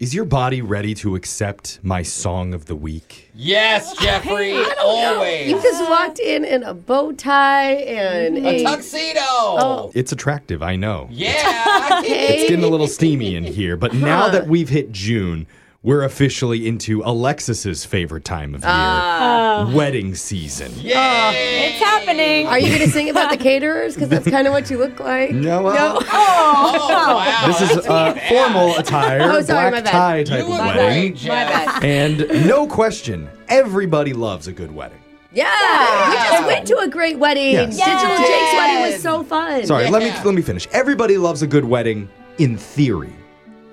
Is your body ready to accept my song of the week? Yes, Jeffrey, always. You just walked in in a bow tie and a a. tuxedo. Oh. It's attractive, I know. Yeah. It's getting a little steamy in here, but now that we've hit June, we're officially into Alexis's favorite time of year, Ah. wedding season. Yay. It's happening. Are you going to sing about the caterers? Because that's kind of what you look like. No, uh, No. Oh, wow. This is uh, formal attire, Oh, sorry, my black bad. tie type You of look wedding. great, My bad. And no question, everybody loves a good wedding. Yeah. We just went to a great wedding. Yes. Digital Yes. Jake's wedding was so fun. Sorry, let me let me finish. Everybody loves a good wedding in theory.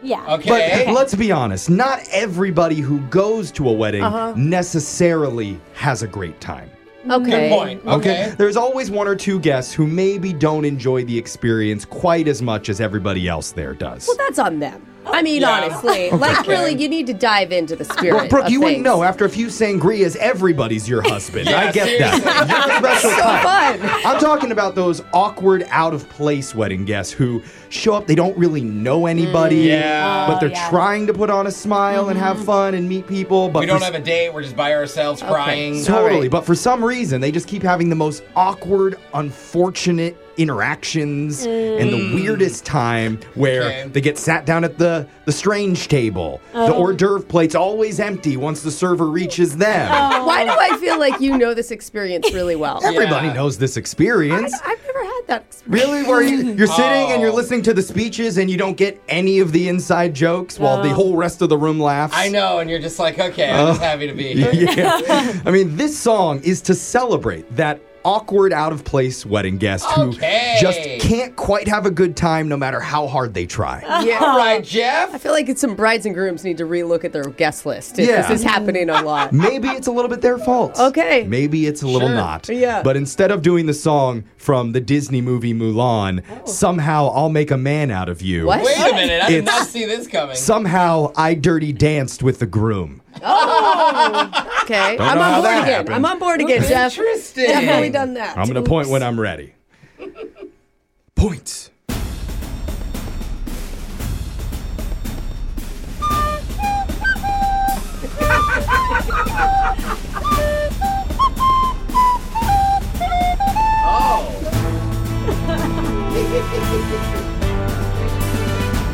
Yeah. Okay. But let's be honest, not everybody who goes to a wedding Uh-huh. necessarily has a great time. Okay. Good point. Okay. There's always one or two guests who maybe don't enjoy the experience quite as much as everybody else there does. Well, that's on them. I mean, Yeah. honestly, like really, you need to dive into the spirit. Well, Brooke, of you wouldn't know. After a few sangrias, everybody's your husband. Yeah, I get seriously. that. You're a special So type. fun. I'm talking about those awkward, out of place wedding guests who show up, they don't really know anybody, Mm, Yeah. but they're Oh, yeah. trying to put on a smile and Mm-hmm. have fun and meet people. But We don't for have a date. We're just by ourselves crying. Totally, Alright. but for some reason, they just keep having the most awkward, unfortunate interactions and the weirdest time where Okay. they get sat down at the, the strange table. The oh. hors d'oeuvre plate's always empty once the server reaches them. Oh. Why do I feel like you know this experience really well? Everybody Yeah. knows this experience. I, have never had that experience. Really? Where you, you're sitting and you're Oh. listening to the speeches and you don't get any of the inside jokes while the oh. whole rest of the room laughs? I know, and you're just like, okay, I'm just uh, happy to be here. yeah. I mean, this song is to celebrate that awkward, out of place wedding guest Okay. who just can't quite have a good time no matter how hard they try. Yeah. All right, Jeff. I feel like it's some brides and grooms need to relook at their guest list if Yeah. this is happening a lot. Maybe it's a little bit their fault. Okay. Maybe it's a little Sure. not. Yeah. But instead of doing the song from the Disney movie Mulan, oh. somehow I'll make a man out of you. What? Wait a minute. I did It's- not see this coming. Somehow I dirty danced with the groom. Oh. Okay. Don't I'm on board again. happened. I'm on board again, Jeff. Interesting. Definitely done that. I'm going to point when I'm ready. Points.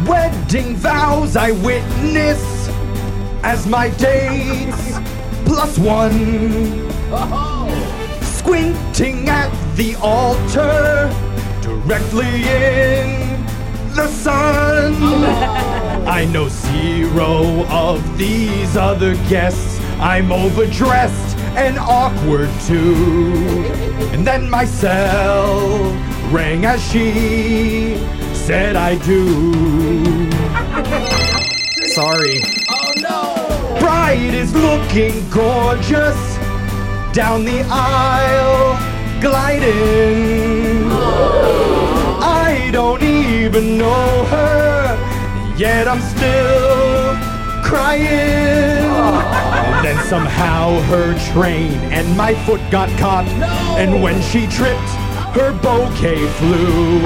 Wedding vows I witness as my dates plus one. Squinting at the altar directly in the sun. I know zero of these other guests. I'm overdressed and awkward too. And then my cell rang as she said I do. Sorry. Oh no. Bride is looking gorgeous down the aisle, gliding. I don't even know her, yet I'm still crying. And then somehow her train and my foot got caught, and when she tripped, her bouquet flew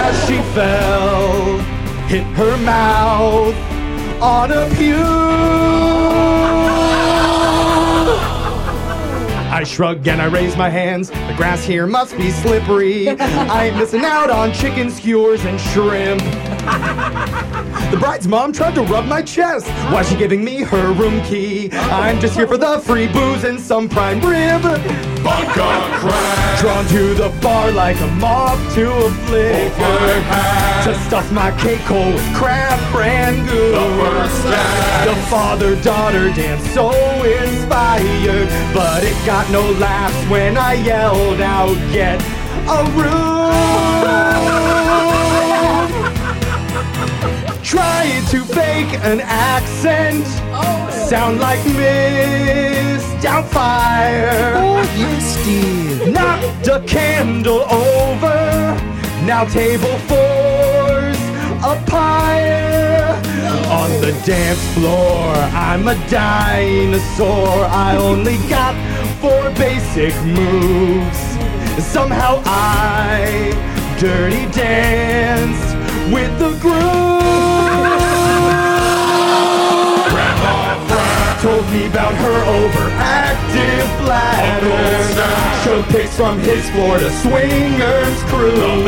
as she fell, hit her mouth on a pew. I shrug and I raise my hands. The grass here must be slippery. I'm missing out on chicken skewers and shrimp. The bride's mom tried to rub my chest. Why she giving me her room key? I'm just here for the free booze and some prime rib. Vodka crack. Drawn to the bar like a moth to a flicker. To stuff my cake hole with crab rangoon. first dance. The father-daughter dance so inspired, but it got no laughs when I yelled out, "Get a room!" Tried to fake an accent, oh. sound like Miss Doubtfire. Oh yes, dear. Knocked a candle over. Now table fours dance floor. I'm a dinosaur. I only got four basic moves. Somehow I dirty danced with the groove. Grandma Told me about her overactive bladder. Showed pics from his Florida swingers crew.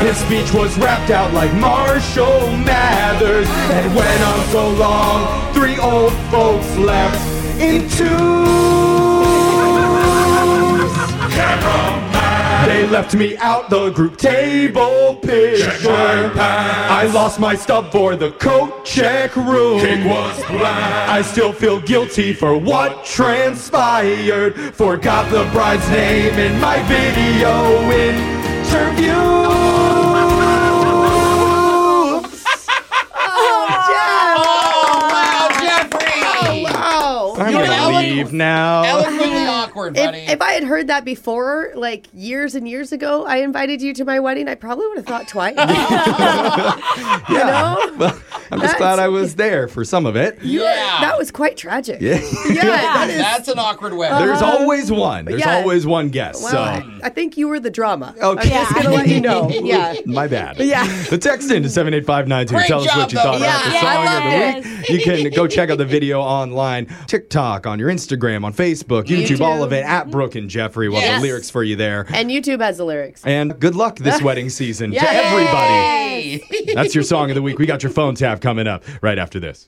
His speech was rapped out like Marshall Mathers and went on so long. Three old folks left in twos. Left me out the group table picture. I lost my stub for the coat check room. King was blind. I still feel guilty for what transpired. Forgot the bride's name in my video interview. Oh, oh, wow, Jeffrey! Oh. I'm gonna leave now. Eloquently buddy. If, if I had heard that before, like years and years ago, I invited you to my wedding, I probably would have thought twice. Yeah. know? Well, I'm just glad I was there for some of it. yeah. That was quite tragic. Yeah. Yeah, that is. That's an awkward way. There's uh-huh. always one. There's yeah. always one guest. well, so I, I think you were the drama. Okay. I'm just gonna let you know. Yeah. My bad. Yeah. The text in to 78592. Great Tell us what you though. thought Yeah, about the song love of the week. You can go check out the video online, TikTok, on your Instagram, on Facebook, YouTube, YouTube. all of it at Brooke and Jeffrey. We'll have the lyrics for you there. And YouTube has the lyrics. And good luck this wedding season to Yay! everybody. That's your song of the week. We got your phone tap coming up right after this.